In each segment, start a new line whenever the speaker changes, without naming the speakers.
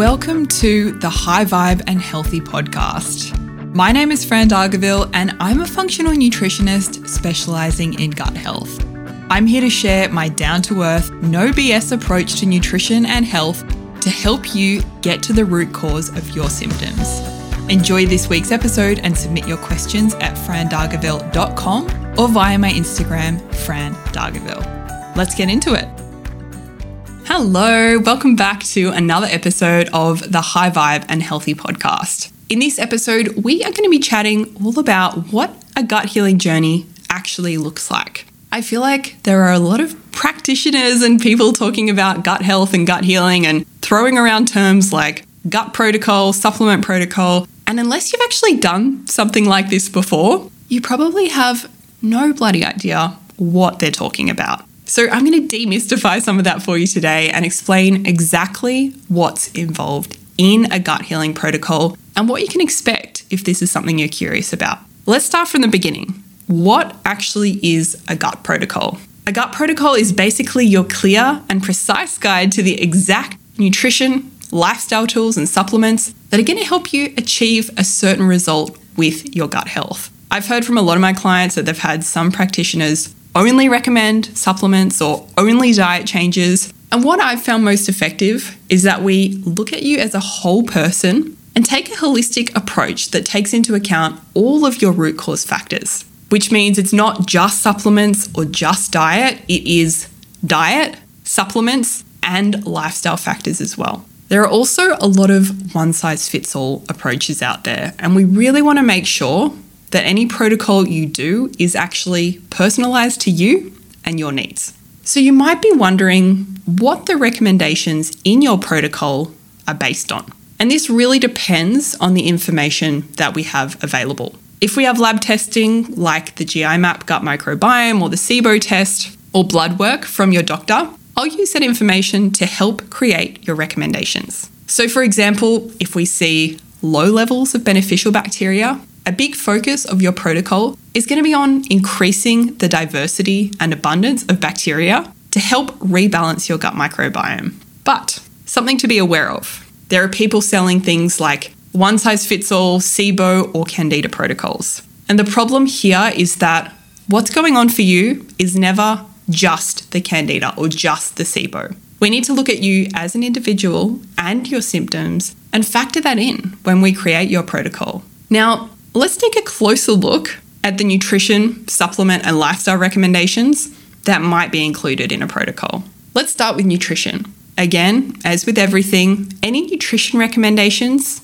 Welcome to the High Vibe and Healthy podcast. My name is Fran Dargaville, and I'm a functional nutritionist specializing in gut health. I'm here to share my down to earth, no BS approach to nutrition and health to help you get to the root cause of your symptoms. Enjoy this week's episode and submit your questions at frandargaville.com or via my Instagram, Fran Dargaville. Let's get into it. Hello, welcome back to another episode of the High Vibe and Healthy podcast. In this episode, we are going to be chatting all about what a gut healing journey actually looks like. I feel like there are a lot of practitioners and people talking about gut health and gut healing and throwing around terms like gut protocol, supplement protocol. And unless you've actually done something like this before, you probably have no bloody idea what they're talking about. So, I'm going to demystify some of that for you today and explain exactly what's involved in a gut healing protocol and what you can expect if this is something you're curious about. Let's start from the beginning. What actually is a gut protocol? A gut protocol is basically your clear and precise guide to the exact nutrition, lifestyle tools, and supplements that are going to help you achieve a certain result with your gut health. I've heard from a lot of my clients that they've had some practitioners only recommend supplements or only diet changes. And what I've found most effective is that we look at you as a whole person and take a holistic approach that takes into account all of your root cause factors, which means it's not just supplements or just diet, it is diet, supplements, and lifestyle factors as well. There are also a lot of one size fits all approaches out there, and we really want to make sure that any protocol you do is actually personalized to you and your needs. So you might be wondering what the recommendations in your protocol are based on. And this really depends on the information that we have available. If we have lab testing like the GI map gut microbiome or the SIBO test or blood work from your doctor, I'll use that information to help create your recommendations. So, for example, if we see low levels of beneficial bacteria a big focus of your protocol is going to be on increasing the diversity and abundance of bacteria to help rebalance your gut microbiome. But something to be aware of there are people selling things like one size fits all, SIBO, or Candida protocols. And the problem here is that what's going on for you is never just the Candida or just the SIBO. We need to look at you as an individual and your symptoms and factor that in when we create your protocol. Now, Let's take a closer look at the nutrition, supplement, and lifestyle recommendations that might be included in a protocol. Let's start with nutrition. Again, as with everything, any nutrition recommendations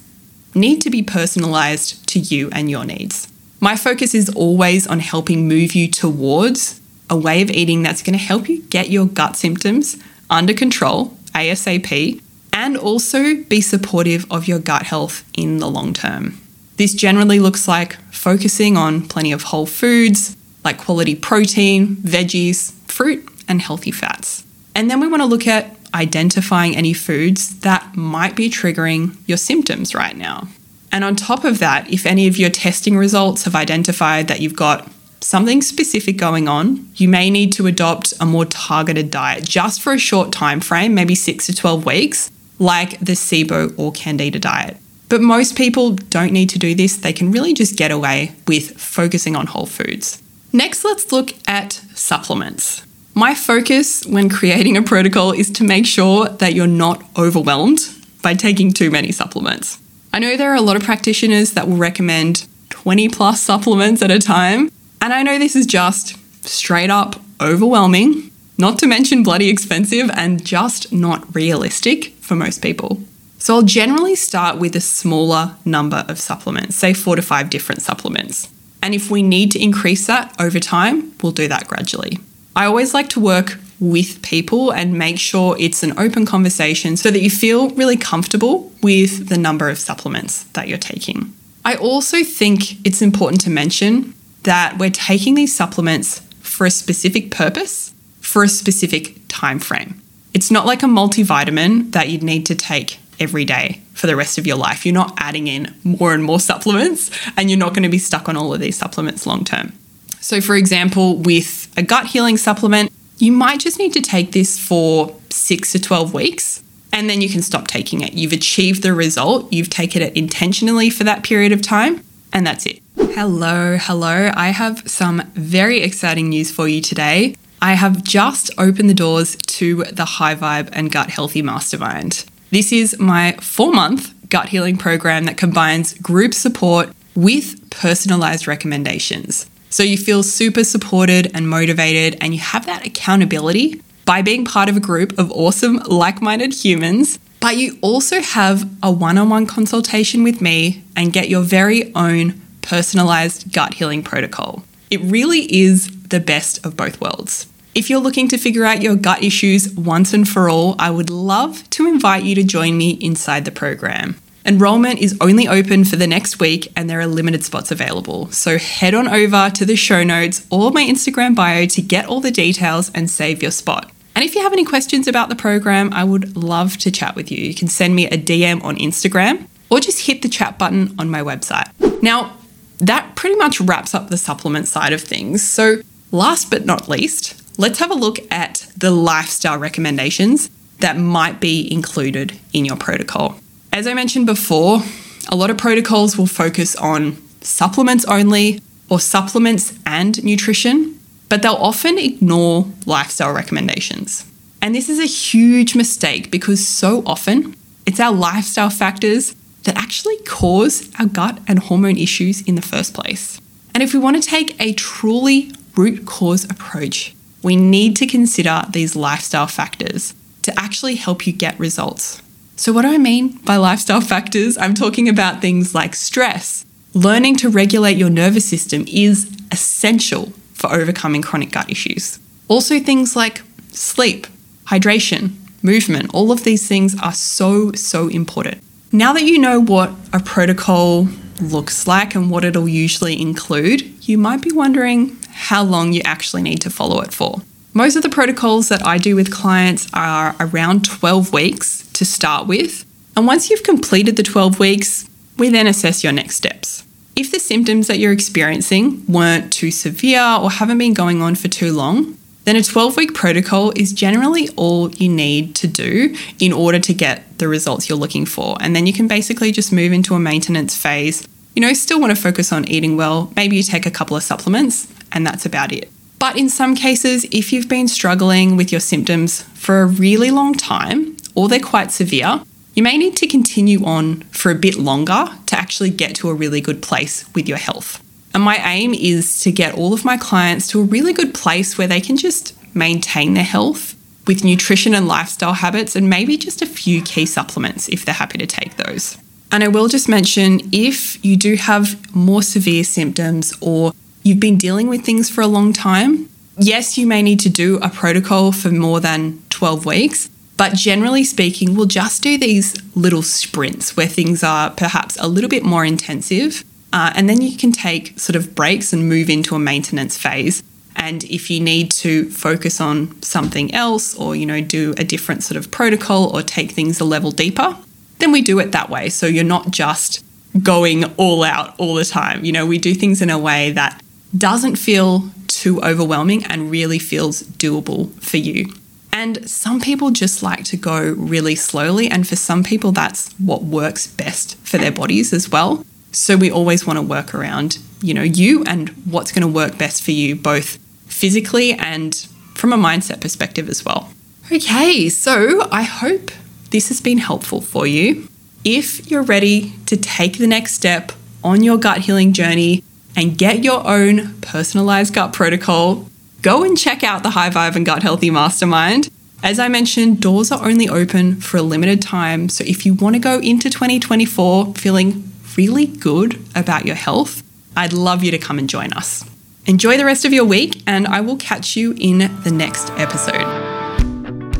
need to be personalized to you and your needs. My focus is always on helping move you towards a way of eating that's going to help you get your gut symptoms under control ASAP and also be supportive of your gut health in the long term. This generally looks like focusing on plenty of whole foods, like quality protein, veggies, fruit, and healthy fats. And then we want to look at identifying any foods that might be triggering your symptoms right now. And on top of that, if any of your testing results have identified that you've got something specific going on, you may need to adopt a more targeted diet just for a short time frame, maybe 6 to 12 weeks, like the SIBO or Candida diet. But most people don't need to do this, they can really just get away with focusing on whole foods. Next, let's look at supplements. My focus when creating a protocol is to make sure that you're not overwhelmed by taking too many supplements. I know there are a lot of practitioners that will recommend 20 plus supplements at a time, and I know this is just straight up overwhelming, not to mention bloody expensive and just not realistic for most people. So I'll generally start with a smaller number of supplements, say four to five different supplements. And if we need to increase that over time, we'll do that gradually. I always like to work with people and make sure it's an open conversation so that you feel really comfortable with the number of supplements that you're taking. I also think it's important to mention that we're taking these supplements for a specific purpose for a specific time frame. It's not like a multivitamin that you'd need to take every day for the rest of your life. You're not adding in more and more supplements, and you're not going to be stuck on all of these supplements long term. So, for example, with a gut healing supplement, you might just need to take this for six to 12 weeks. and then you can stop taking it. You've achieved the result, you've taken it intentionally for that period of time, and that's it. Hello, hello. I have some very exciting news for you today. I have just opened the doors to the High Vibe and Gut Healthy Mastermind. This is my four month gut healing program that combines group support with personalized recommendations. So you feel super supported and motivated, and you have that accountability by being part of a group of awesome, like minded humans. But you also have a one on one consultation with me and get your very own personalized gut healing protocol. It really is the best of both worlds. If you're looking to figure out your gut issues once and for all, I would love to invite you to join me inside the program. Enrollment is only open for the next week and there are limited spots available. So head on over to the show notes or my Instagram bio to get all the details and save your spot. And if you have any questions about the program, I would love to chat with you. You can send me a DM on Instagram or just hit the chat button on my website. Now, that pretty much wraps up the supplement side of things. So, last but not least, let's have a look at the lifestyle recommendations that might be included in your protocol. As I mentioned before, a lot of protocols will focus on supplements only or supplements and nutrition, but they'll often ignore lifestyle recommendations. And this is a huge mistake because so often it's our lifestyle factors that actually cause our gut and hormone issues in the first place. And if we want to take a truly root cause approach, we need to consider these lifestyle factors to actually help you get results. So, what do I mean by lifestyle factors? I'm talking about things like stress. Learning to regulate your nervous system is essential for overcoming chronic gut issues. Also, things like sleep, hydration, movement, all of these things are so, so important. Now that you know what a protocol looks like and what it'll usually include, you might be wondering how long you actually need to follow it for. Most of the protocols that I do with clients are around 12 weeks to start with. And once you've completed the 12 weeks, we then assess your next steps. If the symptoms that you're experiencing weren't too severe or haven't been going on for too long, then a 12 week protocol is generally all you need to do in order to get the results you're looking for. And then you can basically just move into a maintenance phase. You know, still want to focus on eating well. Maybe you take a couple of supplements, and that's about it. But in some cases, if you've been struggling with your symptoms for a really long time or they're quite severe, you may need to continue on for a bit longer to actually get to a really good place with your health. And my aim is to get all of my clients to a really good place where they can just maintain their health with nutrition and lifestyle habits and maybe just a few key supplements if they're happy to take those. And I will just mention if you do have more severe symptoms or you've been dealing with things for a long time, yes, you may need to do a protocol for more than 12 weeks. But generally speaking, we'll just do these little sprints where things are perhaps a little bit more intensive. Uh, and then you can take sort of breaks and move into a maintenance phase. And if you need to focus on something else or, you know, do a different sort of protocol or take things a level deeper, then we do it that way. So you're not just going all out all the time. You know, we do things in a way that doesn't feel too overwhelming and really feels doable for you. And some people just like to go really slowly, and for some people, that's what works best for their bodies as well. So we always want to work around, you know, you and what's going to work best for you, both physically and from a mindset perspective as well. Okay, so I hope this has been helpful for you. If you're ready to take the next step on your gut healing journey, and get your own personalized gut protocol, go and check out the High Vibe and Gut Healthy Mastermind. As I mentioned, doors are only open for a limited time. So if you want to go into 2024 feeling really good about your health, I'd love you to come and join us. Enjoy the rest of your week, and I will catch you in the next episode.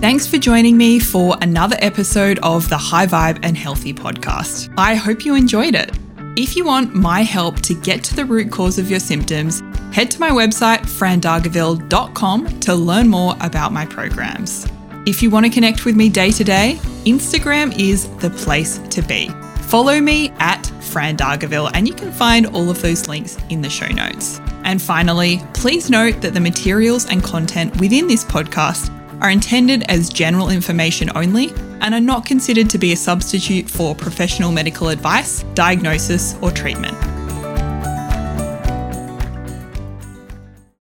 Thanks for joining me for another episode of the High Vibe and Healthy podcast. I hope you enjoyed it. If you want my help to get to the root cause of your symptoms, head to my website, frandargaville.com, to learn more about my programs. If you want to connect with me day to day, Instagram is the place to be. Follow me at Fran Dargaville, and you can find all of those links in the show notes. And finally, please note that the materials and content within this podcast are intended as general information only and are not considered to be a substitute for professional medical advice, diagnosis, or treatment.